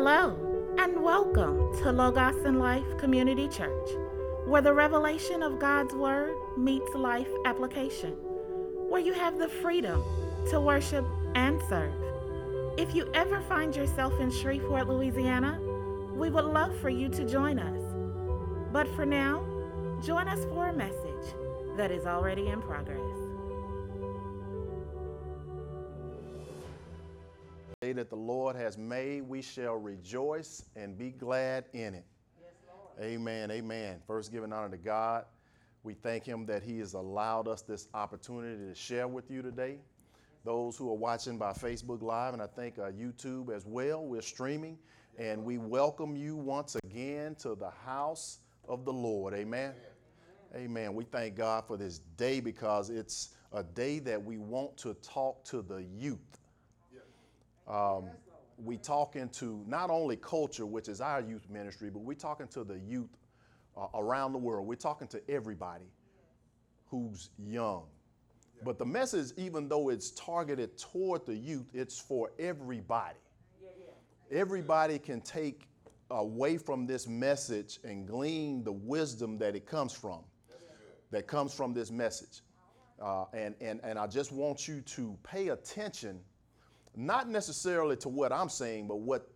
Hello, and welcome to Logos and Life Community Church, where the revelation of God's Word meets life application, where you have the freedom to worship and serve. If you ever find yourself in Shreveport, Louisiana, we would love for you to join us. But for now, join us for a message that is already in progress. That the Lord has made, we shall rejoice and be glad in it. Amen. Amen. First, giving honor to God. We thank Him that He has allowed us this opportunity to share with you today. Those who are watching by Facebook Live and I think uh, YouTube as well, we're streaming. And we welcome you once again to the house of the Lord. Amen. Amen. We thank God for this day because it's a day that we want to talk to the youth. Um, we talking to not only culture, which is our youth ministry, but we're talking to the youth uh, around the world. We're talking to everybody who's young. But the message, even though it's targeted toward the youth, it's for everybody. Everybody can take away from this message and glean the wisdom that it comes from, that comes from this message. Uh, and, and, and I just want you to pay attention not necessarily to what I'm saying, but what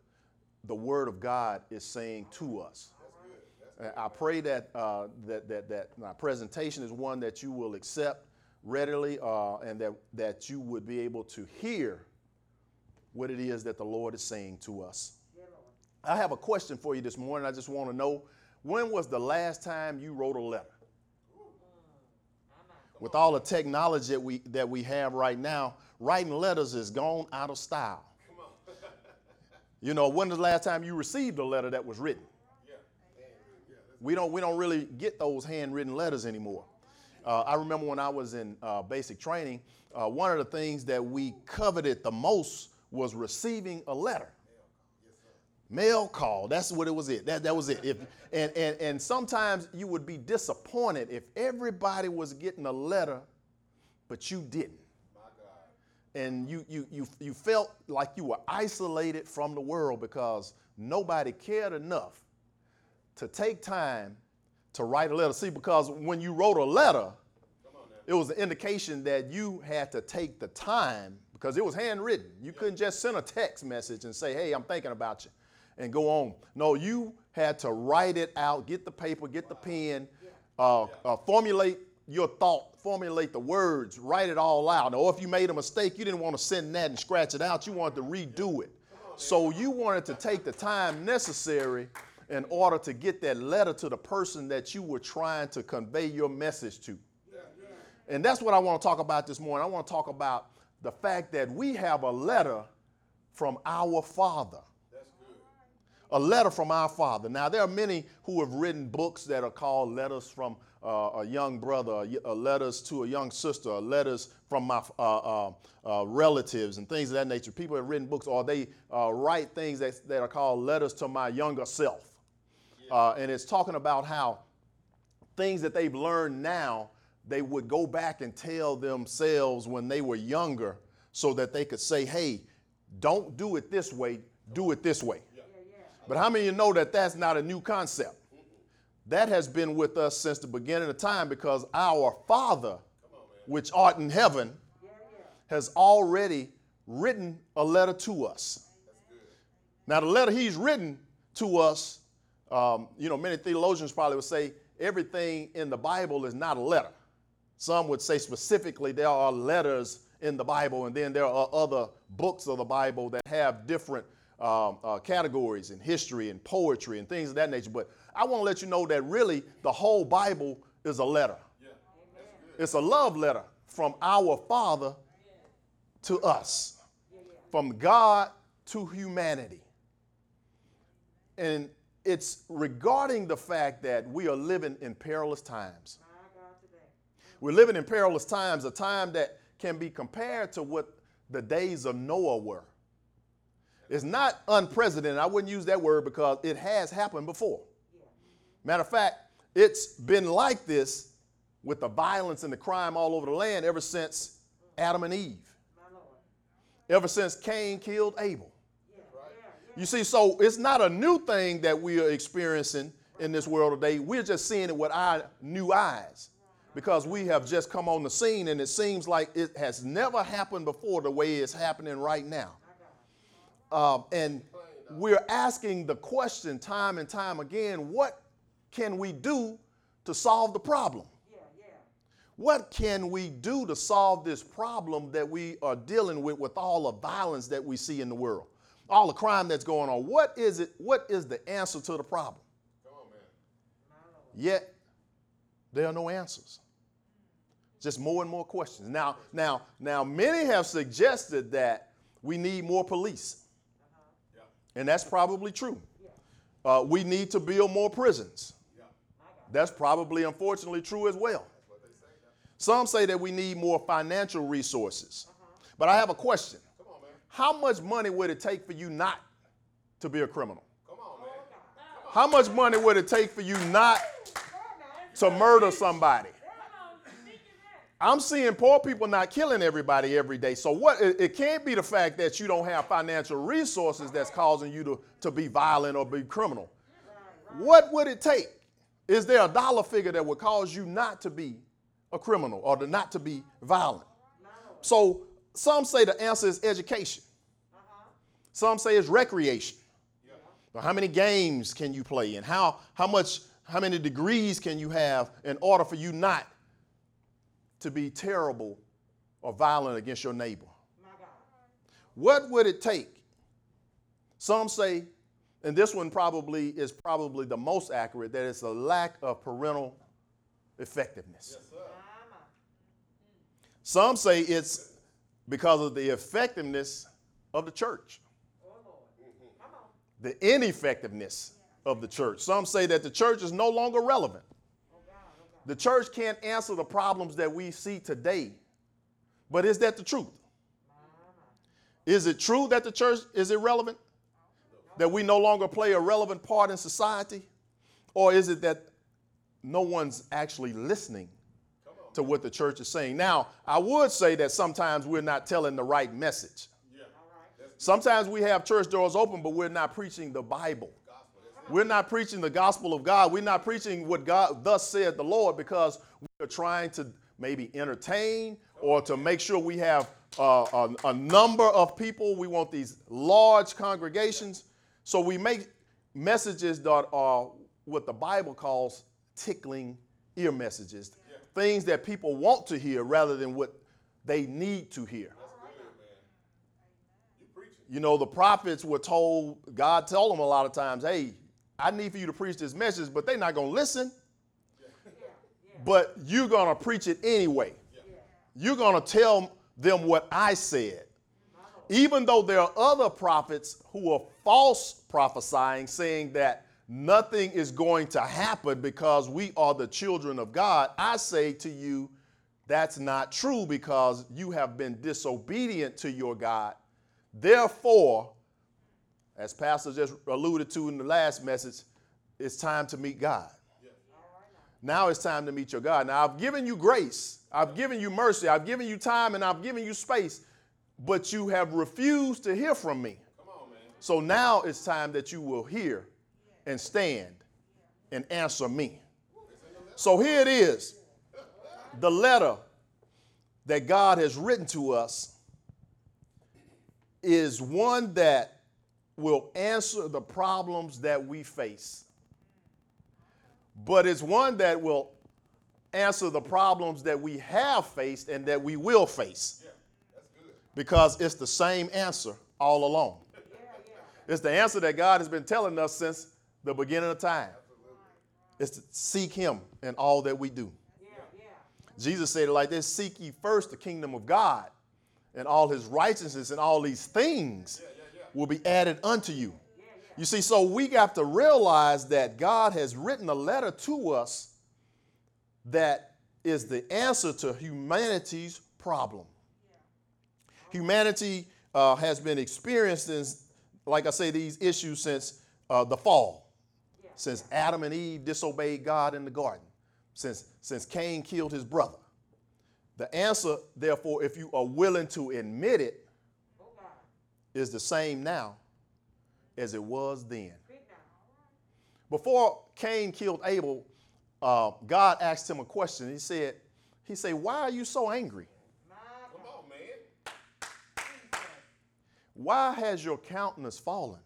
the Word of God is saying to us. I pray that, uh, that, that, that my presentation is one that you will accept readily uh, and that, that you would be able to hear what it is that the Lord is saying to us. I have a question for you this morning. I just want to know when was the last time you wrote a letter? With all the technology that we, that we have right now, writing letters is gone out of style. You know, when was the last time you received a letter that was written? We don't, we don't really get those handwritten letters anymore. Uh, I remember when I was in uh, basic training, uh, one of the things that we coveted the most was receiving a letter. Mail call, that's what it was it. That, that was it. If, and, and, and sometimes you would be disappointed if everybody was getting a letter, but you didn't and you, you, you, you felt like you were isolated from the world because nobody cared enough to take time to write a letter. See, because when you wrote a letter, it was an indication that you had to take the time because it was handwritten. You couldn't just send a text message and say, hey, I'm thinking about you and go on. No, you had to write it out, get the paper, get the pen, uh, uh, formulate your thought, formulate the words, write it all out. Or if you made a mistake, you didn't want to send that and scratch it out. You wanted to redo it. So you wanted to take the time necessary in order to get that letter to the person that you were trying to convey your message to. And that's what I want to talk about this morning. I want to talk about the fact that we have a letter from our Father. A letter from our Father. Now, there are many who have written books that are called Letters from uh, a young brother, uh, letters to a young sister, letters from my uh, uh, uh, relatives, and things of that nature. People have written books, or they uh, write things that, that are called letters to my younger self. Yeah. and it's talking about how things that they've learned now, they would go back and tell themselves when they were younger so that they could say, hey, don't do it this way, do it this way. But how many of you know that that's not a new concept? that has been with us since the beginning of time because our Father, which art in heaven, has already written a letter to us. Now, the letter he's written to us, um, you know, many theologians probably would say everything in the Bible is not a letter. Some would say specifically there are letters in the Bible, and then there are other books of the Bible that have different um, uh, categories and history and poetry and things of that nature. But I want to let you know that really the whole Bible is a letter. Yeah. It's a love letter from our Father to us, from God to humanity. And it's regarding the fact that we are living in perilous times. We're living in perilous times, a time that can be compared to what the days of Noah were. It's not unprecedented. I wouldn't use that word because it has happened before. Matter of fact, it's been like this with the violence and the crime all over the land ever since Adam and Eve. Ever since Cain killed Abel. You see, so it's not a new thing that we are experiencing in this world today. We're just seeing it with our new eyes because we have just come on the scene and it seems like it has never happened before the way it's happening right now. Um, and we're asking the question time and time again what can we do to solve the problem? What can we do to solve this problem that we are dealing with with all the violence that we see in the world? All the crime that's going on. What is it? What is the answer to the problem? On, Yet there are no answers. Just more and more questions. Now, now, now many have suggested that we need more police. And that's probably true. Uh, we need to build more prisons. That's probably, unfortunately, true as well. Some say that we need more financial resources. But I have a question. How much money would it take for you not to be a criminal? How much money would it take for you not to murder somebody? I'm seeing poor people not killing everybody every day. So what it, it, can't be the fact that you don't have financial resources that's causing you to, to be violent or be criminal. What would it take? Is there a dollar figure that would cause you not to be a criminal or to not to be violent? So some say the answer is education. Some say it's recreation. how many games can you play and how, how much how many degrees can you have in order for you not to be terrible or violent against your neighbor? What would it take? Some say, and this one probably is probably the most accurate, that it's a lack of parental effectiveness. Yes, Some say it's because of the effectiveness of the church, mm-hmm. the ineffectiveness of the church. Some say that the church is no longer relevant. The church can't answer the problems that we see today. But is that the truth? Is it true that the church is irrelevant? That we no longer play a relevant part in society? Or is it that no one's actually listening to what the church is saying? Now, I would say that sometimes we're not telling the right message. Sometimes we have church doors open, but we're not preaching the Bible. We're not preaching the gospel of God. We're not preaching what God thus said the Lord because we're trying to maybe entertain or to make sure we have uh, a, a, number of people. We want these large congregations. So we make messages that are what the Bible calls tickling ear messages, yeah. things that people want to hear rather than what they need to hear. You know, the prophets were told, God told them a lot of times, hey, I need for you to preach this message, but they're not going to listen. But you're going to preach it anyway. You're going to tell them what I said. Even though there are other prophets who are false prophesying, saying that nothing is going to happen because we are the children of God, I say to you, that's not true because you have been disobedient to your God. Therefore, as Pastor just alluded to in the last message, it's time to meet God. Now it's time to meet your God. Now I've given you grace, I've given you mercy, I've given you time, and I've given you space, but you have refused to hear from me. On, so now it's time that you will hear and stand and answer me. So here it is the letter that God has written to us is one that will answer the problems that we face. But it's one that will answer the problems that we have faced and that we will face. Yeah, because it's the same answer all along. Yeah, yeah. It's the answer that God has been telling us since the beginning of time. It's to seek Him in all that we do. Jesus said it like this Seek ye first the kingdom of God and all his righteousness and all these things will be added unto you. You see, so we got to realize that God has written a letter to us that is the answer to humanity's problem. Humanity uh, has been experiencing, like I say, these issues since uh, the fall, since Adam and Eve disobeyed God in the garden, since, since Cain killed his brother. The answer, therefore, if you are willing to admit it, is the same now as it was then. Before Cain killed Abel, uh, God asked him a question. He said, He said, Why are you so angry? Come on, man. Why has your countenance fallen?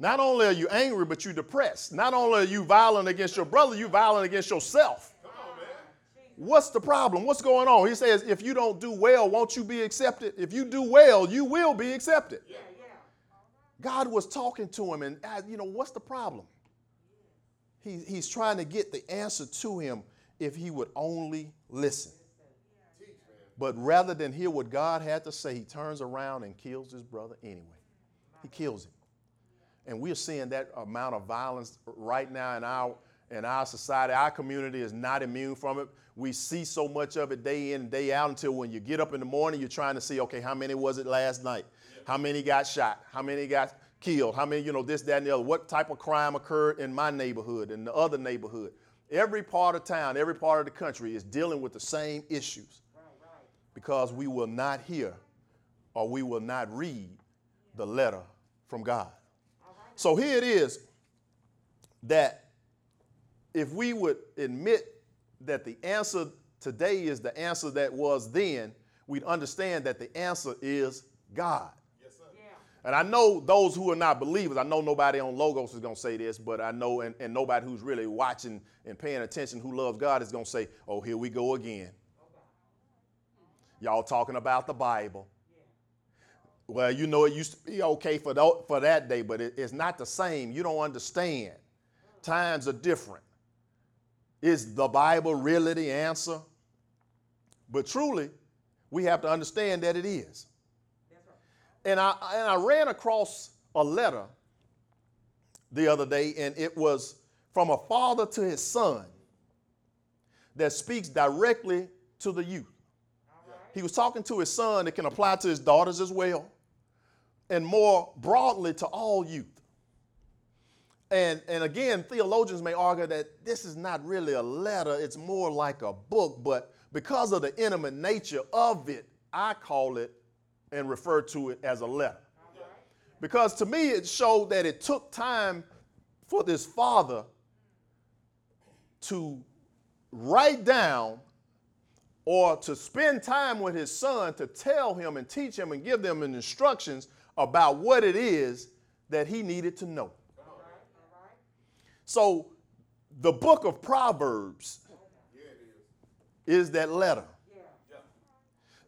Not only are you angry, but you're depressed. Not only are you violent against your brother, you're violent against yourself. Come on, man. What's the problem? What's going on? He says, if you don't do well, won't you be accepted? If you do well, you will be accepted. Yeah, yeah. God was talking to him, and uh, you know, what's the problem? He, he's trying to get the answer to him if he would only listen. But rather than hear what God had to say, he turns around and kills his brother anyway. He kills him. And we're seeing that amount of violence right now in our in our society. Our community is not immune from it. We see so much of it day in and day out until when you get up in the morning, you're trying to see, okay, how many was it last night? How many got shot? How many got killed? How many, you know, this, that, and the other? What type of crime occurred in my neighborhood and the other neighborhood? Every part of town, every part of the country is dealing with the same issues because we will not hear or we will not read the letter from God. So here it is that if we would admit that the answer today is the answer that was then, we'd understand that the answer is God. Yes, sir. And I know those who are not believers, I know nobody on Logos is going to say this, but I know, and, and nobody who's really watching and paying attention who loves God is going to say, oh, here we go again. Y'all talking about the Bible. Well, you know, it used to be okay for, tho- for that day, but it- it's not the same. You don't understand. Times are different. Is the Bible really the answer? But truly, we have to understand that it is. And I, and I ran across a letter the other day, and it was from a father to his son that speaks directly to the youth. He was talking to his son, it can apply to his daughters as well, and more broadly to all youth. And, and again, theologians may argue that this is not really a letter, it's more like a book, but because of the intimate nature of it, I call it and refer to it as a letter. Because to me, it showed that it took time for this father to write down or to spend time with his son to tell him and teach him and give them instructions about what it is that he needed to know. So, the book of Proverbs is that letter.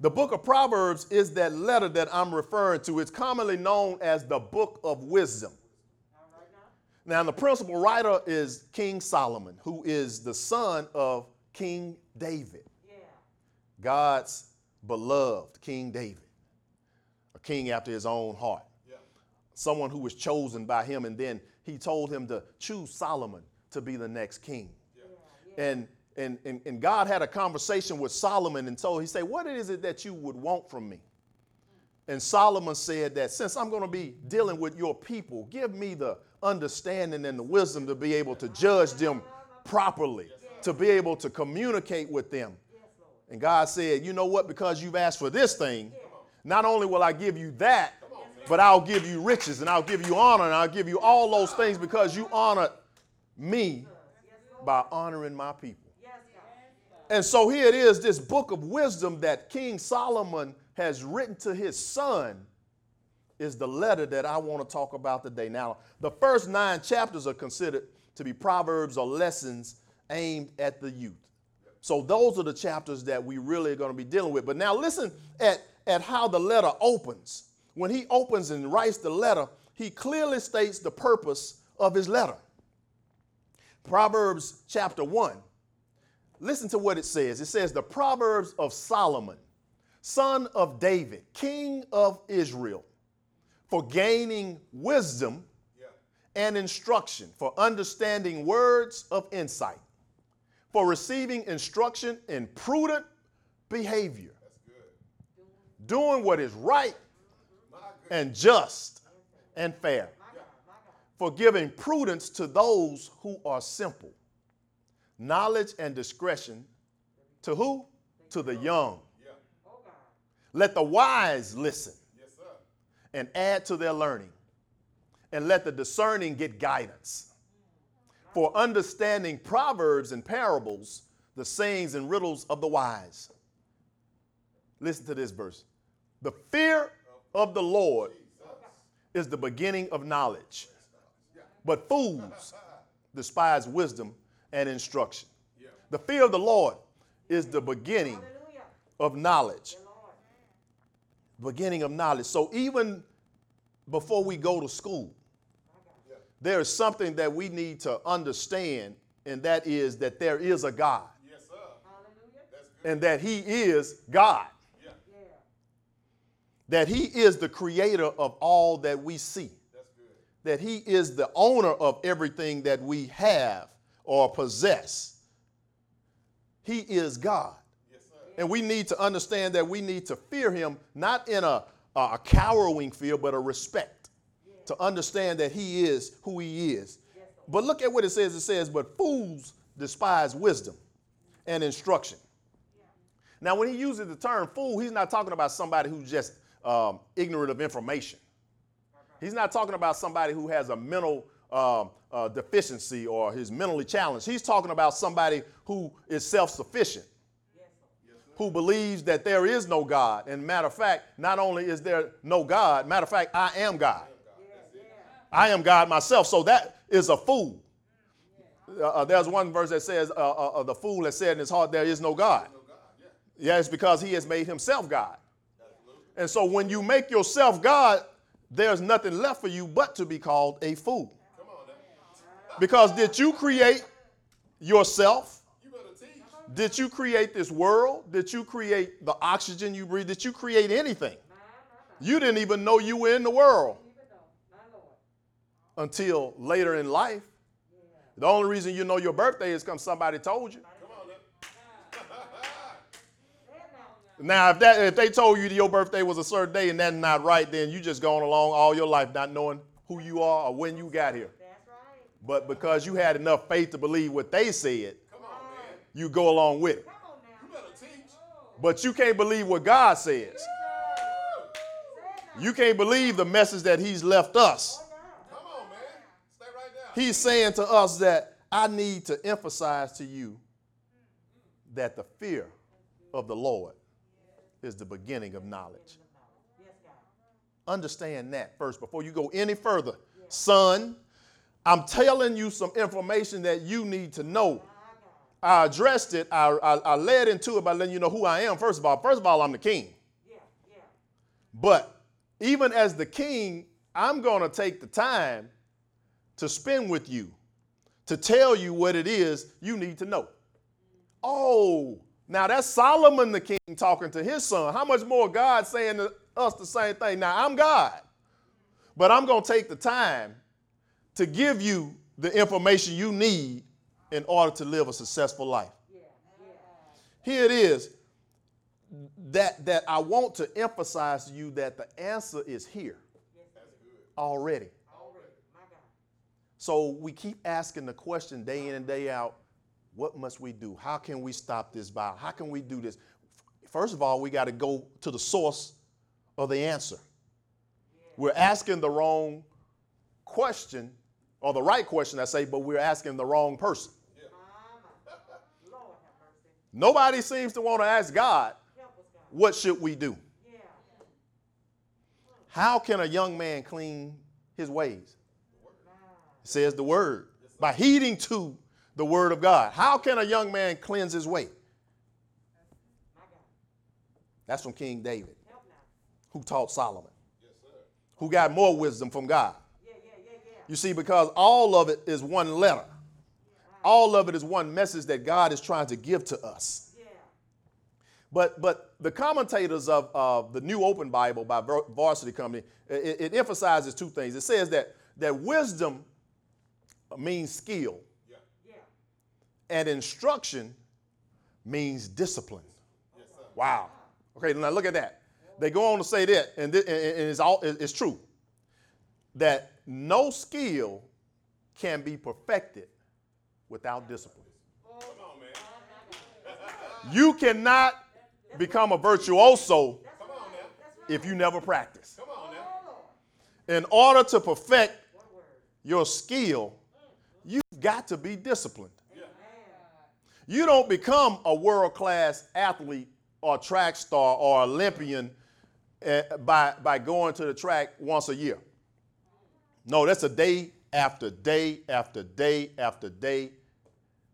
The book of Proverbs is that letter that I'm referring to. It's commonly known as the book of wisdom. Now, the principal writer is King Solomon, who is the son of King David, God's beloved King David, a king after his own heart, someone who was chosen by him, and then he told him to choose Solomon to be the next king. And, and, and, and God had a conversation with Solomon and told, he said, What is it that you would want from me? And Solomon said that since I'm going to be dealing with your people, give me the understanding and the wisdom to be able to judge them properly, to be able to communicate with them. And God said, You know what? Because you've asked for this thing, not only will I give you that, but I'll give you riches and I'll give you honor and I'll give you all those things because you honored me by honoring my people. And so here it is this book of wisdom that King Solomon has written to his son is the letter that I want to talk about today. Now, the first nine chapters are considered to be proverbs or lessons aimed at the youth. So those are the chapters that we really are going to be dealing with. But now listen at, at how the letter opens. When he opens and writes the letter, he clearly states the purpose of his letter. Proverbs chapter 1. Listen to what it says. It says, The Proverbs of Solomon, son of David, king of Israel, for gaining wisdom Yeah. and instruction, for understanding words of insight, for receiving instruction in prudent behavior, That's good. doing what is right. And just and fair, for giving prudence to those who are simple, knowledge and discretion to who? To the young. Let the wise listen and add to their learning. and let the discerning get guidance. For understanding proverbs and parables, the sayings and riddles of the wise. Listen to this verse. The fear of the Lord is the beginning of knowledge, but fools despise wisdom and instruction. The fear of the Lord is the beginning of knowledge. Beginning of knowledge. So even before we go to school, there is something that we need to understand, and that is that there is a God. Yes, sir. And that He is God. Yeah. That He is the creator of all that we see. That He is the owner of everything that we have or possess. He is God. Yes. And we need to understand that we need to fear him, not in a, a cowering fear, but a respect. To understand that he is who he is. But look at what it says. It says, But fools despise wisdom and instruction. Now, when he uses the term fool, he's not talking about somebody who's just um, ignorant of information. He's not talking about somebody who has a mental um, uh, deficiency or is mentally challenged. He's talking about somebody who is self sufficient, who believes that there is no God. And matter of fact, not only is there no God, matter of fact, I am God. I am God myself. So that is a fool. Uh, uh, there's one verse that says, uh, uh, uh, The fool has said in his heart, There is no God. It's because he has made himself God. And so when you make yourself God, there's nothing left for you but to be called a fool. Because did you create yourself? Did you create this world? Did you create the oxygen you breathe? Did you create anything? You didn't even know you were in the world until later in life. The only reason you know your birthday is because somebody told you. Come on now. Now, if that if they told you that your birthday was a certain day and that's not right, then you just going along all your life not knowing who you are or when you got here. That's right. But because you had enough faith to believe what they said, Come on, man. you go along with it. Come on now. You better teach. But you can't believe what God says. You can't believe the message that He's left us. Come on, man. Stay right there. He's saying to us that I need to emphasize to you that the fear of the Lord is the beginning of knowledge. Understand that first before you go any further. Son, I'm telling you some information that you need to know. I addressed it, I, I, I led into it by letting you know who I am, first of all. First of all, I'm the king. But even as the king, I'm going to take the time to spend with you, to tell you what it is you need to know. Oh, now that's Solomon the king talking to his son. How much more God saying to us the same thing? Now I'm God, but I'm going to take the time to give you the information you need in order to live a successful life. Here it is that, that I want to emphasize to you that the answer is here already. So we keep asking the question day in and day out what must we do? How can we stop this violence? How can we do this? First of all, we got to go to the source of the answer. We're asking the wrong question, or the right question, I say, but we're asking the wrong person. Nobody seems to want to ask God, what should we do? How can a young man clean his ways? It says the word. By heeding to the word of God. How can a young man cleanse his way? That's from King David, who taught Solomon, who got more wisdom from God. You see, because all of it is one letter, all of it is one message that God is trying to give to us. But but the commentators of, of the New Open Bible by Varsity Company it, it emphasizes two things. It says that that wisdom means skill, and instruction means discipline. Wow. Okay, now look at that. They go on to say that, and, thi- and- it's all it's true that no skill can be perfected without discipline. You cannot become a virtuoso if you never practice. In order to perfect your skill, you've got to be disciplined. You don't become a world class athlete or track star or Olympian eh, by, by going to the track once a year. No, that's a day after day after day after day,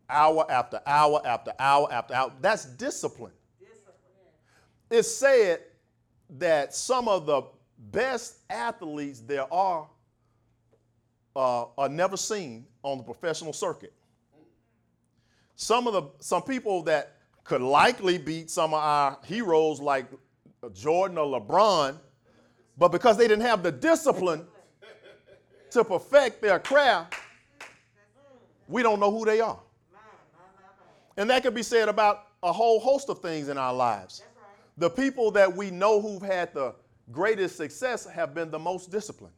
hour after hour after hour after hour. That's discipline. It's said that some of the best athletes there are uh, are never seen on the professional circuit. Some of the some people that could likely beat some of our heroes like Jordan or LeBron, but because they didn't have the discipline to perfect their craft, we don't know who they are. And that could be said about a whole host of things in our lives. The people that we know who've had the greatest success have been the most disciplined.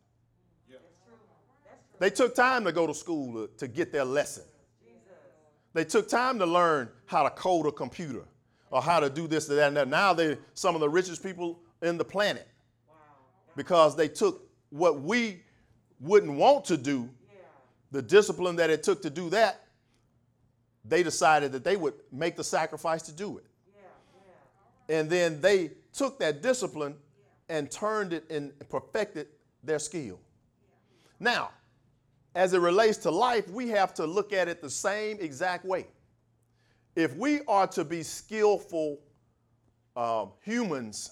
They took time to go to school to, to get their lesson. They took time to learn how to code a computer or how to do this, that, and that. Now they're some of the richest people in the planet because they took what we wouldn't want to do, the discipline that it took to do that, they decided that they would make the sacrifice to do it. And then they took that discipline and turned it and perfected their skill. Now, as it relates to life, we have to look at it the same exact way. If we are to be skillful um, humans,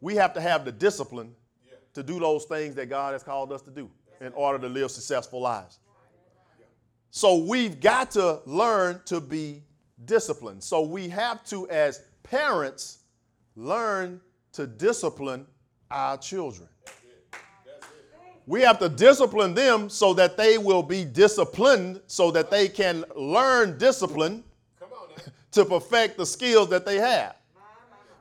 we have to have the discipline yeah. to do those things that God has called us to do in order to live successful lives. So we've got to learn to be disciplined. So we have to, as parents, learn to discipline our children. We have to discipline them so that they will be disciplined, so that they can learn discipline to perfect the skills that they have.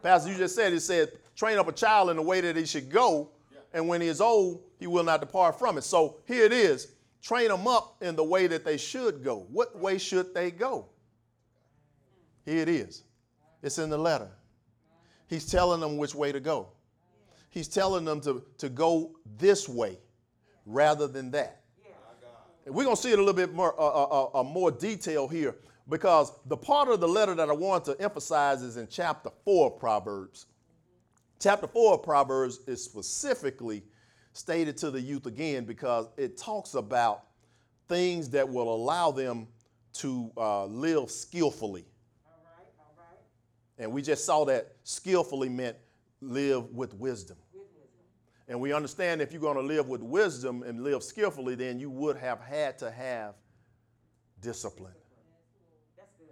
Pastor, you just said, it said, train up a child in the way that he should go, and when he is old, he will not depart from it. So here it is train them up in the way that they should go. What way should they go? Here it is. It's in the letter. He's telling them which way to go. He's telling them to, to go this way rather than that. We're going to see it a little bit more, uh, uh, uh, more detail here because the part of the letter that I want to emphasize is in chapter 4 of Proverbs. Chapter 4 of Proverbs is specifically stated to the youth again because it talks about things that will allow them to uh, live skillfully. All right, all right. And we just saw that skillfully meant live with wisdom. And we understand if you're going to live with wisdom and live skillfully, then you would have had to have discipline. That's good.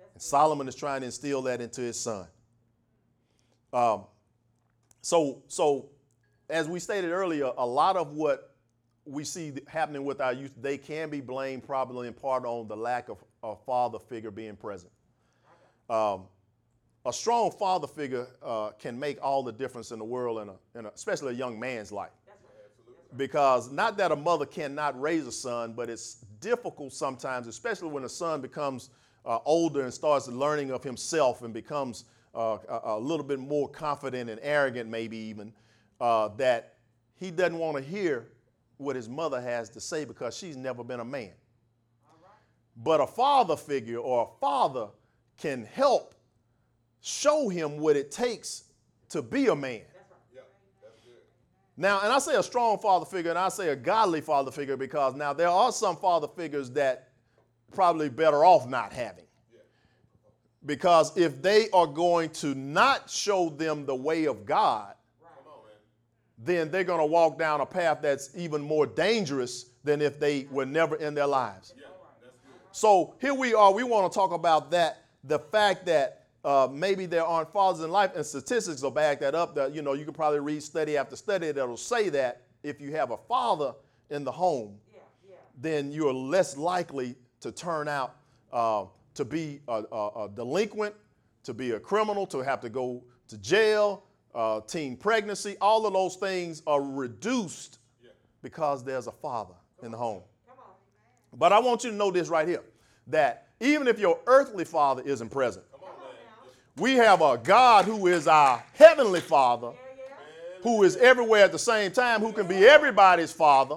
That's and Solomon is trying to instill that into his son. Um, so, so, as we stated earlier, a lot of what we see happening with our youth, they can be blamed probably in part on the lack of a father figure being present. Um, a strong father figure uh, can make all the difference in the world, in a, in a, especially a young man's life. Because not that a mother cannot raise a son, but it's difficult sometimes, especially when a son becomes uh, older and starts learning of himself and becomes uh, a, a, little bit more confident and arrogant, maybe even, uh, that he doesn't want to hear what his mother has to say because she's never been a man. But a father figure or a father can help show him what it takes to be a man. Now, and I say a strong father figure and I say a godly father figure because now there are some father figures that probably better off not having. Because if they are going to not show them the way of God, then they're going to walk down a path that's even more dangerous than if they were never in their lives. So here we are. We want to talk about that the fact that uh, maybe there aren't fathers in life, and statistics will back that up. That you know, you can probably read study after study that'll say that if you have a father in the home, yeah, yeah. then you are less likely to turn out uh, to be a, a, a, delinquent, to be a criminal, to have to go to jail, uh, teen pregnancy. All of those things are reduced yeah. because there's a father Come in the home. But I want you to know this right here that even if your earthly father isn't present, we have a God who is our heavenly Father, who is everywhere at the same time, who can be everybody's Father,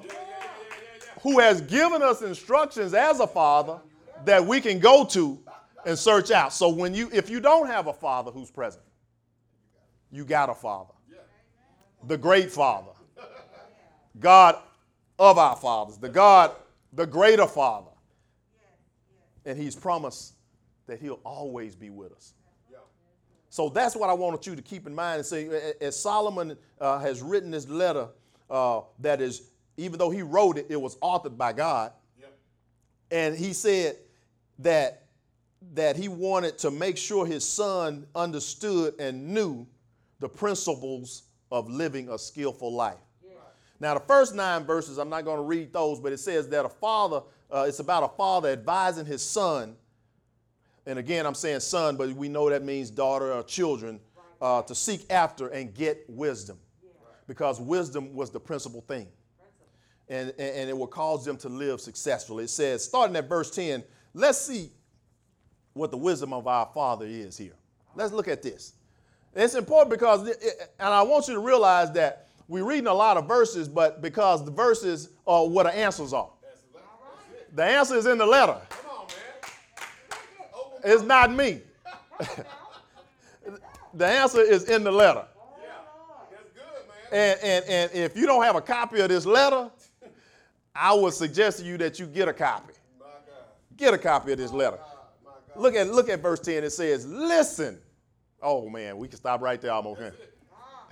who has given us instructions as a father that we can go to and search out. So when you if you don't have a father who's present, you got a father. The great father. God of our fathers, the God, the greater father. And he's promised that he'll always be with us. So that's what I wanted you to keep in mind and say, as Solomon uh, has written this letter, uh, that is, even though he wrote it, it was authored by God. Yep. And he said that that he wanted to make sure his son understood and knew the principles of living a skillful life. Yeah. Now, the first nine verses, I'm not going to read those, but it says that a father, uh, it's about a father advising his son and again, I'm saying son, but we know that means daughter or children, uh, to seek after and get wisdom. Because wisdom was the principal thing. And, and it will cause them to live successfully. It says, starting at verse 10, let's see what the wisdom of our Father is here. Let's look at this. It's important because, it, and I want you to realize that we're reading a lot of verses, but because the verses are what the answers are. The answer is in the letter. It's not me. the answer is in the letter. And, and, and if you don't have a copy of this letter, I would suggest to you that you get a copy. Get a copy of this letter. Look at look at verse 10. It says, listen. Oh man, we can stop right there almost.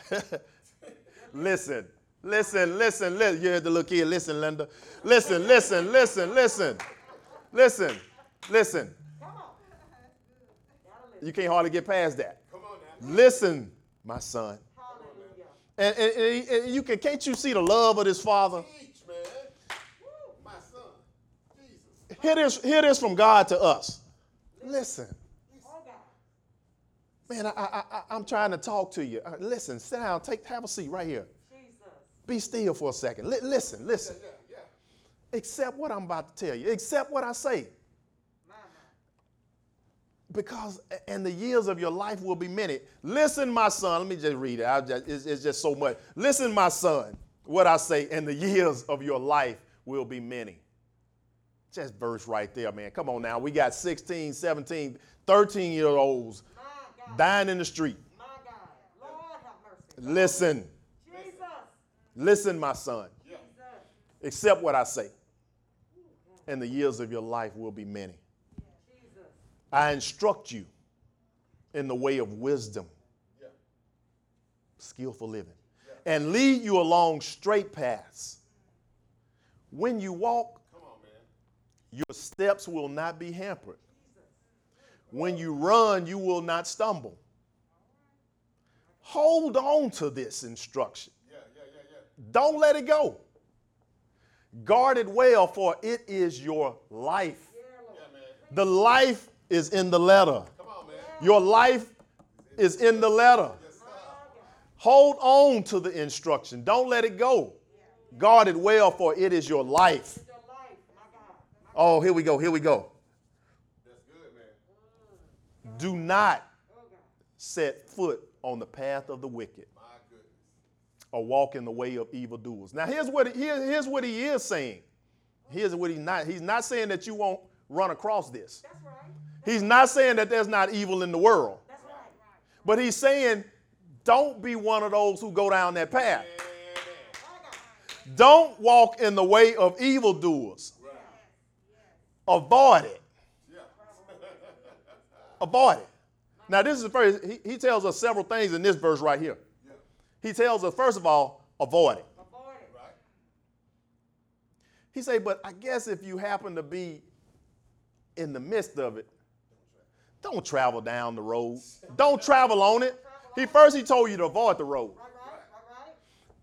listen. Listen, listen, listen. You heard the little kid. Listen, Linda. Listen, listen, listen, listen. Listen, listen. You can't hardly get past that. Listen, my son. And, and, and, and, you can can't you see the love of this father? Teach, my son. Jesus. Hear this, hear this from God to us. Listen. Man, I, I, I, am trying to talk to you. Uh, listen, sit down, take, have a seat right here. Jesus. Be still for a second. L- listen, listen. Yeah, yeah, yeah. Accept what I'm about to tell you. Accept what I say because and the years of your life will be many. Listen, my son. Let me just read it. Just, it's, it's, just so much. Listen, my son. What I say, and the years of your life will be many. Just verse right there, man. Come on now. We got 16, 17, 13 year olds dying in the street. Listen. Jesus. Listen, my son. Yeah. Accept what I say. And the years of your life will be many. I instruct you in the way of wisdom, yeah. skillful living, yeah. and lead you along straight paths. When you walk, on, your steps will not be hampered. When you run, you will not stumble. Hold on to this instruction. Yeah, Don't let it go. Guard it well, for it is your life. the life is in the letter. Your life is in the letter. Hold on to the instruction. Don't let it go. Guard it well, for it is your life. Oh, here we go. Here we go. Do not set foot on the path of the wicked or walk in the way of evildoers. Now, here's what, here, here's what he is saying. Here's what he's not. He's not saying that you won't run across this. That's right. He's not saying that there's not evil in the world. But he's saying, don't be one of those who go down that path. Don't walk in the way of evildoers. Avoid it. Avoid it. Now, this is the first, he, he tells us several things in this verse right here. He tells us, first of all, avoid it. He say, but I guess if you happen to be in the midst of it, don't travel down the road. Don't travel on it. He first he told you to avoid the road.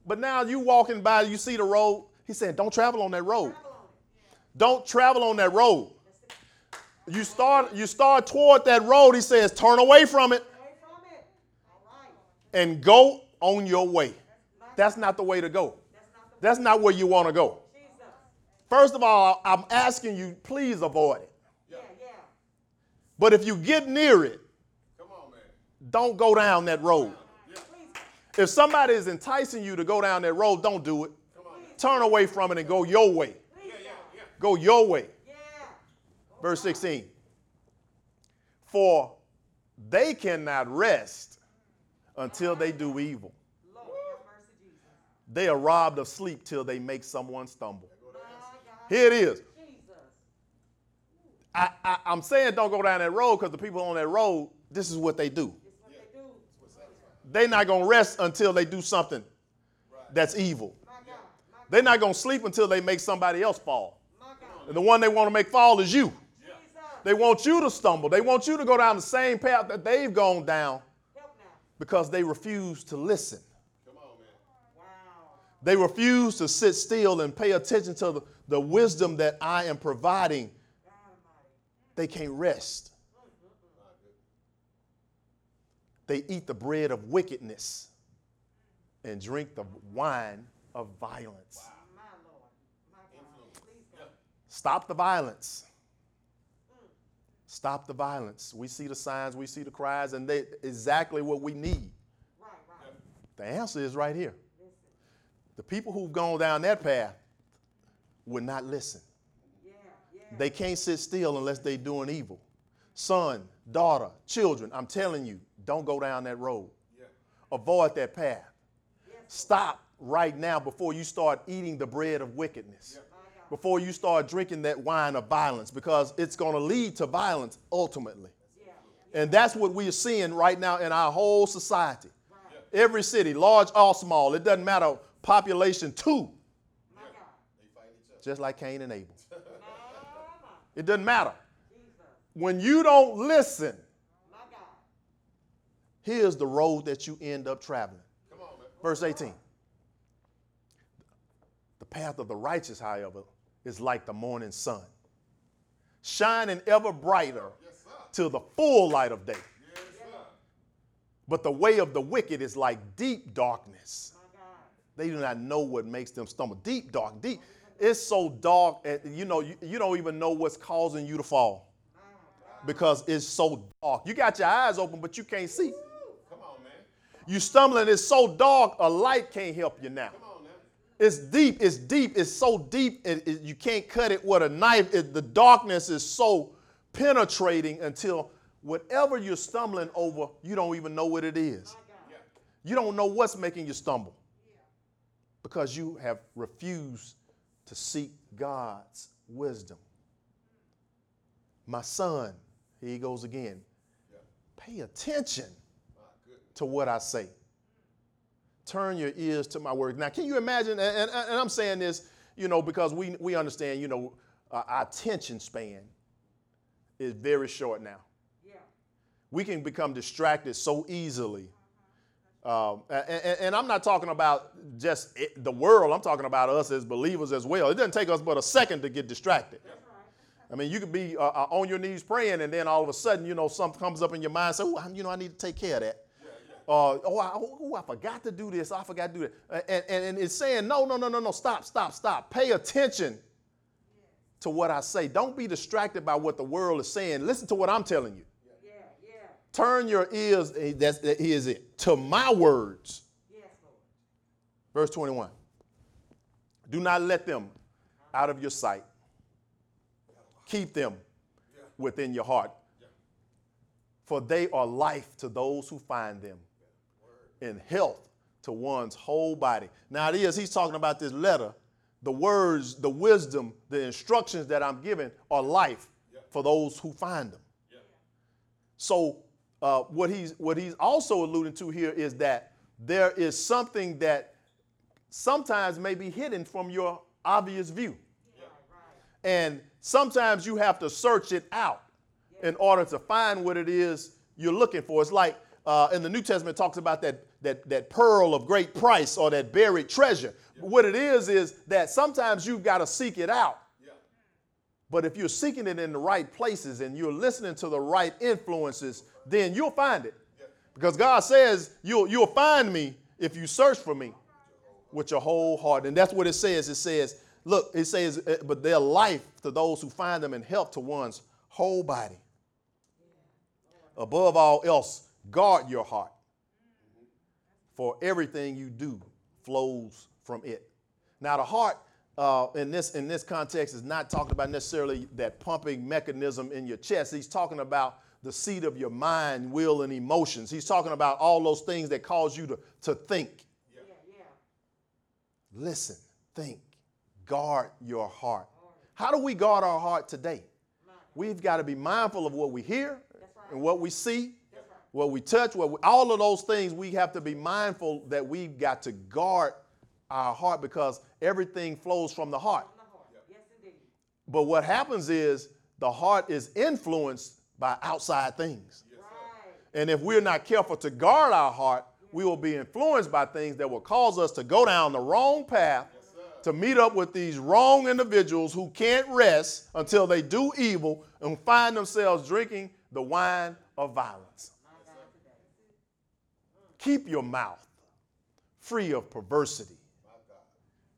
But now you walking by, you see the road. He said, don't travel on that road. Don't travel on that road. You start, you start toward that road, he says, turn away from it. And go on your way. That's not the way to go. That's not where you want to go. First of all, I'm asking you, please avoid it. But if you get near it, on, don't go down that road. Yeah. If somebody is enticing you to go down that road, don't do it. Turn away from it and go your way. Yeah, Go your way. Verse 16. For they cannot rest until they do evil. They are robbed of sleep till they make someone stumble. Here it is. I, I, am saying don't go down that road because the people on that road, this is what they do. They're not going to rest until they do something that's evil. They're not going to sleep until they make somebody else fall. And the one they want to make fall is you. They want you to stumble. They want you to go down the same path that they've gone down because they refuse to listen. They refuse to sit still and pay attention to the, the wisdom that I am providing. They can't rest. They eat the bread of wickedness and drink the wine of violence. Stop the violence. Stop the violence. We see the signs, we see the cries, and they exactly what we need. The answer is right here. The people who've gone down that path would not listen. They can't sit still unless they're doing evil. Son, daughter, children, I'm telling you, don't go down that road. Avoid that path. Stop right now before you start eating the bread of wickedness. Before you start drinking that wine of violence, because it's going to lead to violence ultimately. And that's what we are seeing right now in our whole society. Every city, large or small, it doesn't matter, population two. Just like Cain and Abel. It doesn't matter. When you don't listen, here's the road that you end up traveling. Verse 18. The path of the righteous, however, is like the morning sun, shining ever brighter yes, till the full light of day. Yes, but the way of the wicked is like deep darkness. They do not know what makes them stumble. Deep dark, deep. It's so dark, and you know, you, you don't even know what's causing you to fall because it's so dark. You got your eyes open, but you can't see. Come on, man. You stumbling, it's so dark, a light can't help you now. It's deep, it's deep, it's so deep, it, it, you can't cut it with a knife. It, the darkness is so penetrating until whatever you're stumbling over, you don't even know what it is. You don't know what's making you stumble because you have refused to seek God's wisdom. My son, here he goes again. Pay attention to what I say. Turn your ears to my word. Now, can you imagine? And, and, and I'm saying this, you know, because we, we understand, you know, uh, our attention span is very short now. Yeah. We can become distracted so easily um, and, and, I'm not talking about just it, the world, I'm talking about us as believers as well. It doesn't take us but a second to get distracted. I mean, you could be uh, uh, on your knees praying, and then all of a sudden, you know, something comes up in your mind. Say, oh, you know, I need to take care of that. Yeah, yeah. Uh, oh, I, oh, I forgot to do this. I forgot to do that. And, and, and it's saying, no, no, no, no, no, stop, stop, stop. Pay attention to what I say. Don't be distracted by what the world is saying. Listen to what I'm telling you. Turn your ears, eh, that's, it, to my words. Yes, Verse 21. Do not let them out of your sight. Keep them within your heart. For they are life to those who find them, and health to one's whole body. Now, it is, he's talking about this letter. The words, the wisdom, the instructions that I'm giving are life for those who find them. So uh, what he's what he's also alluding to here is that there is something that sometimes may be hidden from your obvious view. Yeah. And sometimes you have to search it out yeah. in order to find what it is you're looking for. It's like uh, in the New Testament talks about that, that, that pearl of great price or that buried treasure. Yeah. What it is is that sometimes you've got to seek it out. But if you're seeking it in the right places and you're listening to the right influences, then you'll find it. Because God says you'll, you'll find me if you search for me with your whole heart. And that's what it says. It says, look, it says, uh, but they're life to those who find them and help to one's whole body. Above all else, guard your heart. For everything you do flows from it. Now, the heart, uh, in this in this context is not talking about necessarily that pumping mechanism in your chest. He's talking about the seat of your mind, will, and emotions. He's talking about all those things that cause you to, to think. Yeah, yeah. Listen, think, guard your heart. How do we guard our heart today? We've got to be mindful of what we hear and what we see, what we touch, what we, all of those things. We have to be mindful that we've got to guard our heart because everything flows from the heart. From the heart. Yes, indeed. But what happens is the heart is influenced by outside things. Right. And if we're not careful to guard our heart, we will be influenced by things that will cause us to go down the wrong path, to meet up with these wrong individuals who can't rest until they do evil and find themselves drinking the wine of violence. My God, today. Keep your mouth free of perversity.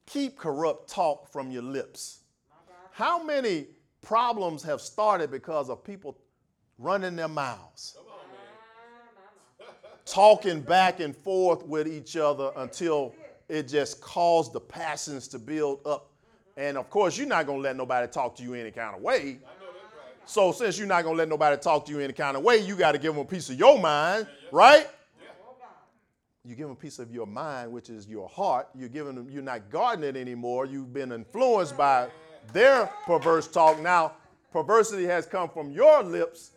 Keep corrupt talk from your lips. How many problems have started because of people running their mouths? talking back and forth with each other until it just caused the passions to build up. And of course, you're not going to let nobody talk to you any kind of way. So, since you're not going to let nobody talk to you any kind of way, you got to give them a piece of your mind, right? You give them a piece of your mind, which is your heart. You're giving them, you're not guarding it anymore. You've been influenced by their perverse talk. Now, perversity has come from your lips.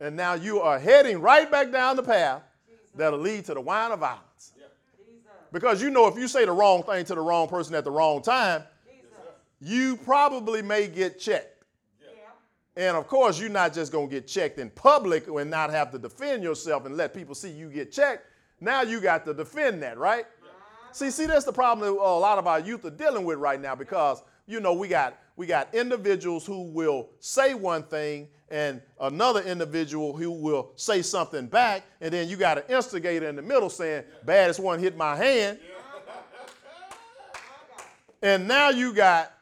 And now you are heading right back down the path that'll lead to the wine of violence. Because you know, if you say the wrong thing to the wrong person at the wrong time, you probably may get checked. And of course, you're not just going to get checked in public and not have to defend yourself and let people see you get checked. Now you got to defend that, right? See, see, that's the problem that a lot of our youth are dealing with right now because you know we got we got individuals who will say one thing and another individual who will say something back, and then you got an instigator in the middle saying, "Baddest one hit my hand," and now you got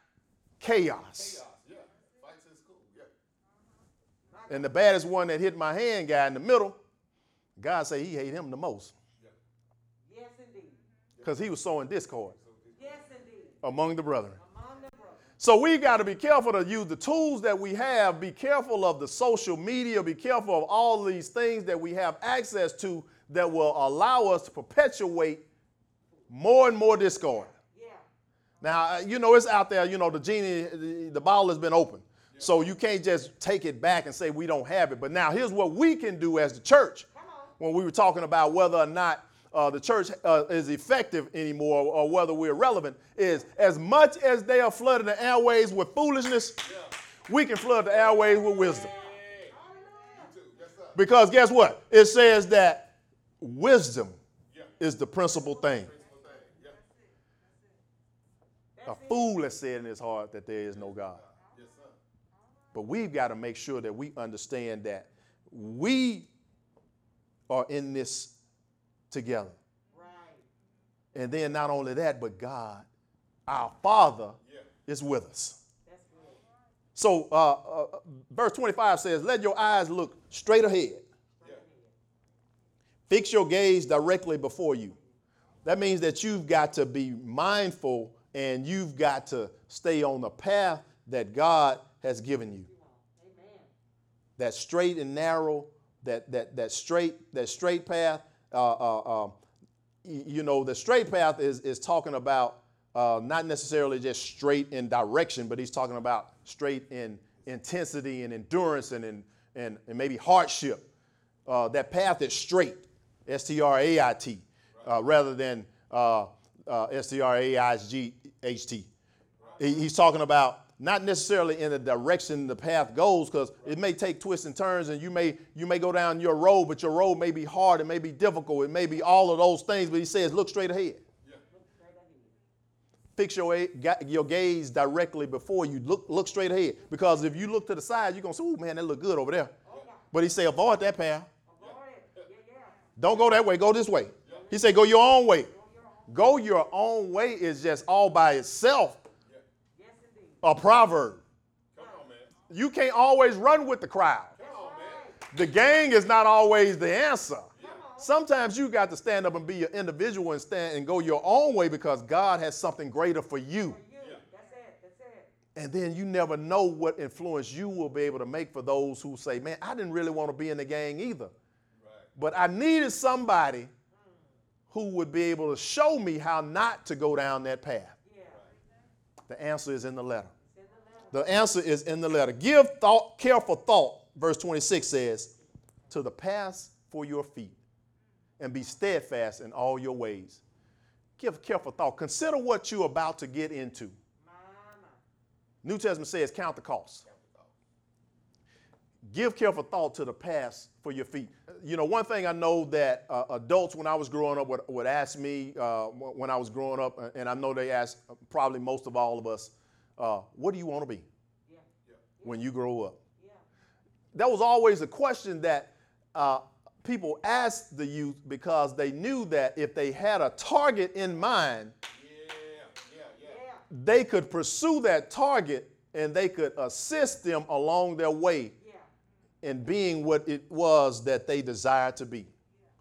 chaos. Yeah. Fights in school. Yeah. And the baddest one that hit my hand guy in the middle, God say he hate him the most Yes, indeed. because he was sowing discord Yes, indeed. among the brethren. Among the brothers. So we've got to be careful to use the tools that we have. Be careful of the social media. Be careful of all these things that we have access to that will allow us to perpetuate more and more discord. Yeah. Now, uh, you know, it's out there, you know, the genie, the, bottle has been opened. So you can't just take it back and say we don't have it. But now here's what we can do as the church when we were talking about whether or not uh, the church uh, is effective anymore or whether we're relevant is as much as they are flooding the airways with foolishness, we can flood the airways with wisdom. Because guess what? It says that wisdom is the principal thing. A fool has said in his heart that there is no God. But we've got to make sure that we understand that we are in this together. Right. And then not only that, but God, our Father, is with us. That's. So uh, uh, verse 25 says, Let your eyes look straight ahead. Fix your gaze directly before you. That means that you've got to be mindful and you've got to stay on the path that God has given you. Amen. That straight and narrow, that that that straight that straight path. Uh, uh, um, you know, the straight path is is talking about uh, not necessarily just straight in direction, but he's talking about straight in intensity and endurance and and and, and maybe hardship. Uh, that path is straight, S T R A I T, uh, rather than uh, uh, S T R A I G H T. He's talking about not necessarily in the direction the path goes, because it may take twists and turns, and you may you may go down your road, but your road may be hard, it may be difficult, it may be all of those things. But he says, look straight ahead. Fix your, your gaze directly before you. Look look straight ahead, because if you look to the side, you're gonna say, "Oh man, that look good over there." But he say, avoid that path. Avoid. Yeah, yeah. Don't go that way. Go this way. He said, go your own way. Go your own way is just all by itself. A proverb. Come on, man. You can't always run with the crowd. Come on, man. The gang is not always the answer. Sometimes you got to stand up and be an individual and stand and go your own way because God has something greater for you. You. That's And then you never know what influence you will be able to make for those who say, man, I didn't really want to be in the gang either. But I needed somebody who would be able to show me how not to go down that path. The answer is in the letter. The answer is in the letter. Give thought, careful thought, verse 26 says, to the path for your feet, and be steadfast in all your ways. Give careful thought. Consider what you're about to get into. New Testament says, count the cost. Give careful thought to the past for your feet. You know, one thing I know that uh, adults, when I was growing up, would, would ask me uh, when I was growing up, and I know they ask probably most of all of us, uh, what do you want to be Yeah. when you grow up? Yeah. that was always a question that uh, people asked the youth because they knew that if they had a target in mind, Yeah, yeah, yeah. Yeah. they could pursue that target and they could assist them along their way. In being what it was that they desired to be.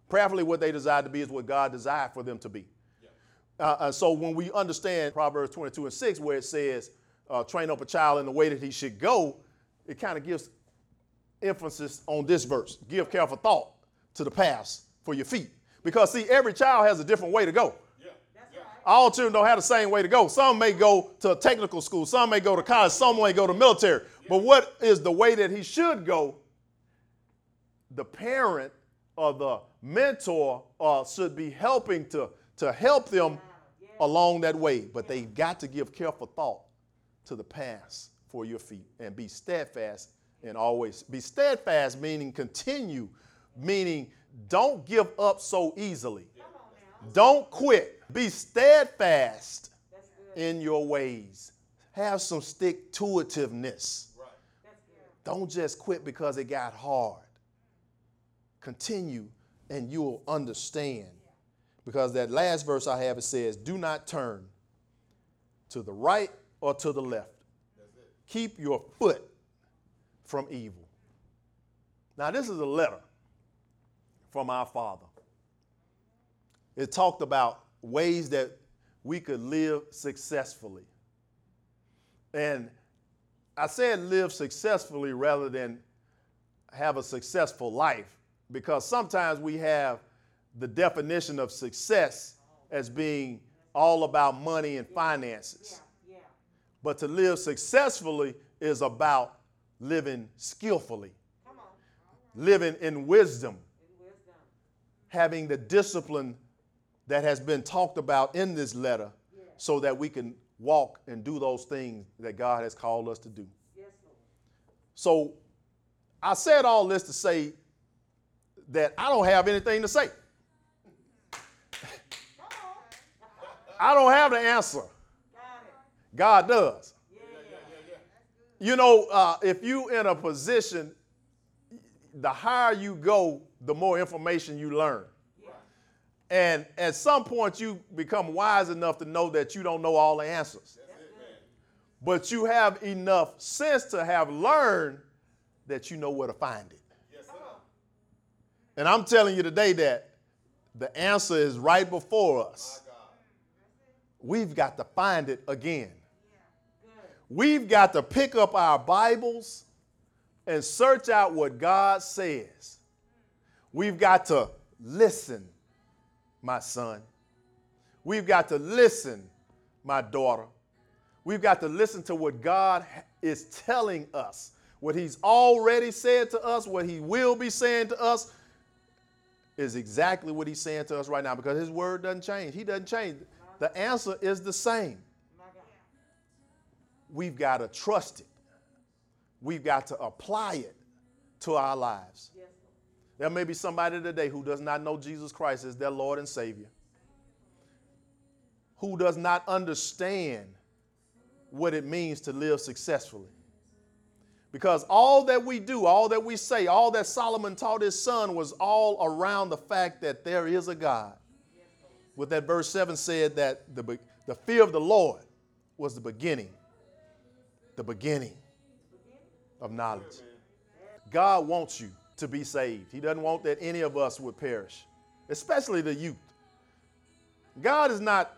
Prayerfully, what they desired to be is what God desired for them to be. Uh, and so when we understand Proverbs 22 and 6, where it says, uh, train up a child in the way that he should go, it kind of gives emphasis on this verse. Give careful thought to the paths for your feet. Because, see, every child has a different way to go. Yeah, yeah. All children don't have the same way to go. Some may go to a technical school, some may go to college, some may go to military. But what is the way that he should go? The parent or the mentor uh, should be helping to, to help them Yeah. along that way. But they've got to give careful thought to the paths for your feet and be steadfast and always be steadfast, meaning continue, meaning don't give up so easily. Come on now. Don't quit. Be steadfast in your ways. Have some stick to itiveness. Right. Don't just quit because it got hard. Continue and you'll understand. Because that last verse I have it says, Do not turn to the right or to the left. Keep your foot from evil. Now, this is a letter from our Father. It talked about ways that we could live successfully. And I said live successfully rather than have a successful life because sometimes we have the definition of success as being all about money and finances. But to live successfully is about living skillfully, living in wisdom, In wisdom. having the discipline that has been talked about in this letter so that we can walk and do those things that God has called us to do. So I said all this to say that I don't have anything to say. I don't have the answer. God does. You know, uh, if you in a position, the higher you go, the more information you learn. And at some point, you become wise enough to know that you don't know all the answers. But you have enough sense to have learned that you know where to find it. Yes, sir. And I'm telling you today that the answer is right before us. We've got to find it again. We've got to pick up our Bibles and search out what God says. We've got to listen, my son. We've got to listen, my daughter. We've got to listen to what God is telling us, what He's already said to us, what He will be saying to us is exactly what He's saying to us right now because His word doesn't change. He doesn't change. The answer is the same we've got to trust it. We've got to apply it to our lives. There may be somebody today who does not know Jesus Christ as their Lord and Savior, who does not understand what it means to live successfully. Because all that we do, all that we say, all that Solomon taught his son was all around the fact that there is a God. With that verse 7 said that the, the fear of the Lord was the beginning, the beginning of knowledge. God wants you to be saved. He doesn't want that any of us would perish, especially the youth. God is not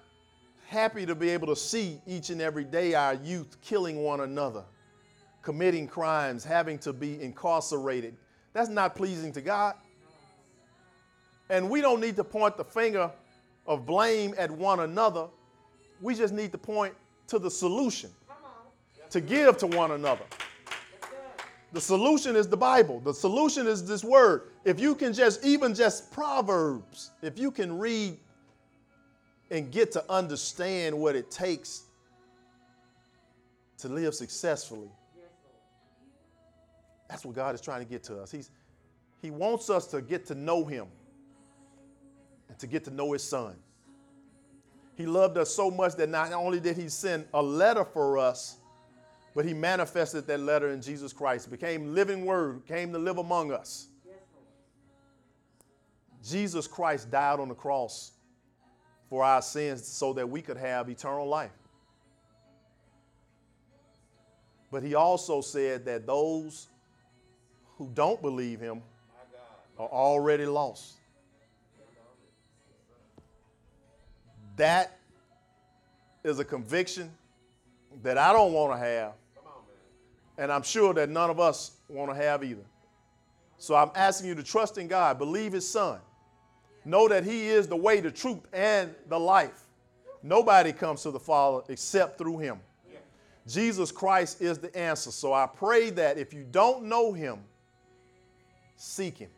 happy to be able to see each and every day our youth killing one another, committing crimes, having to be incarcerated. That's not pleasing to God. And we don't need to point the finger of blame at one another. We just need to point to the solution to give to one another. The solution is the Bible. The solution is this word. If you can just, even just Proverbs, if you can read and get to understand what it takes to live successfully, that's what God is trying to get to us. He's, he wants us to get to know Him and to get to know His Son. He loved us so much that not only did He send a letter for us, but he manifested that letter in Jesus Christ, became living word, came to live among us. Jesus Christ died on the cross for our sins so that we could have eternal life. But he also said that those who don't believe him are already lost. That is a conviction that I don't want to have and I'm sure that none of us want to have either. So I'm asking you to trust in God, believe His Son, know that He is the way, the truth, and the life. Nobody comes to the Father except through Him. Jesus Christ is the answer. So I pray that if you don't know Him, seek Him.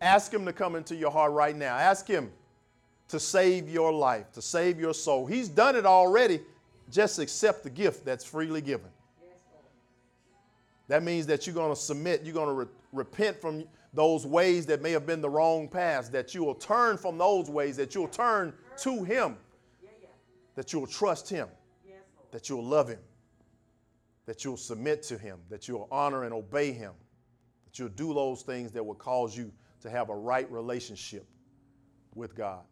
Ask Him to come into your heart right now. Ask Him to save your life, to save your soul. He's done it already. Just accept the gift that's freely given. That means that you're going to submit, you're going to re- repent from those ways that may have been the wrong paths, that you will turn from those ways, that you'll turn to Him, that you'll trust Him, that you'll love Him, that you'll submit to Him, that you'll honor and obey Him, that you'll do those things that will cause you to have a right relationship with God.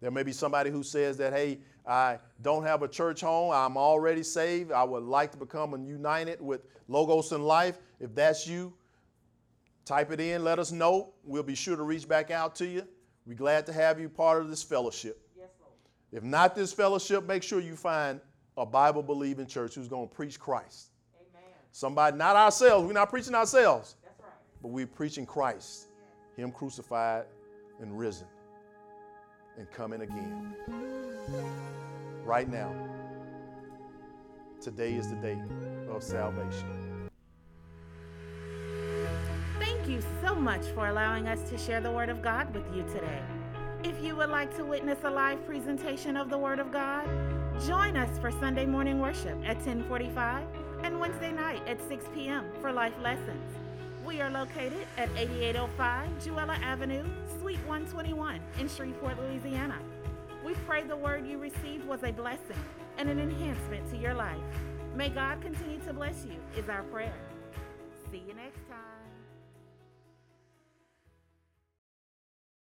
There may be somebody who says that, hey, I don't have a church home. I'm already saved. I would like to become united with Logos in Life. If that's you, type it in. Let us know. We'll be sure to reach back out to you. We're glad to have you part of this fellowship. Yes, Lord. If not this fellowship, make sure you find a Bible believing church who's going to preach Christ. Amen. Somebody, not ourselves. We're not preaching ourselves, That's right. but we're preaching Christ, Him crucified and risen and coming again. Right now, today is the day of salvation. Thank you so much for allowing us to share the Word of God with you today. If you would like to witness a live presentation of the Word of God, join us for Sunday morning worship at 1045 and Wednesday night at 6 p.m. for life lessons. We are located at 8805 Jewella Avenue, Suite 121 in Shreveport, Louisiana. We pray the word you received was a blessing and an enhancement to your life. May God continue to bless you, is our prayer. See you next.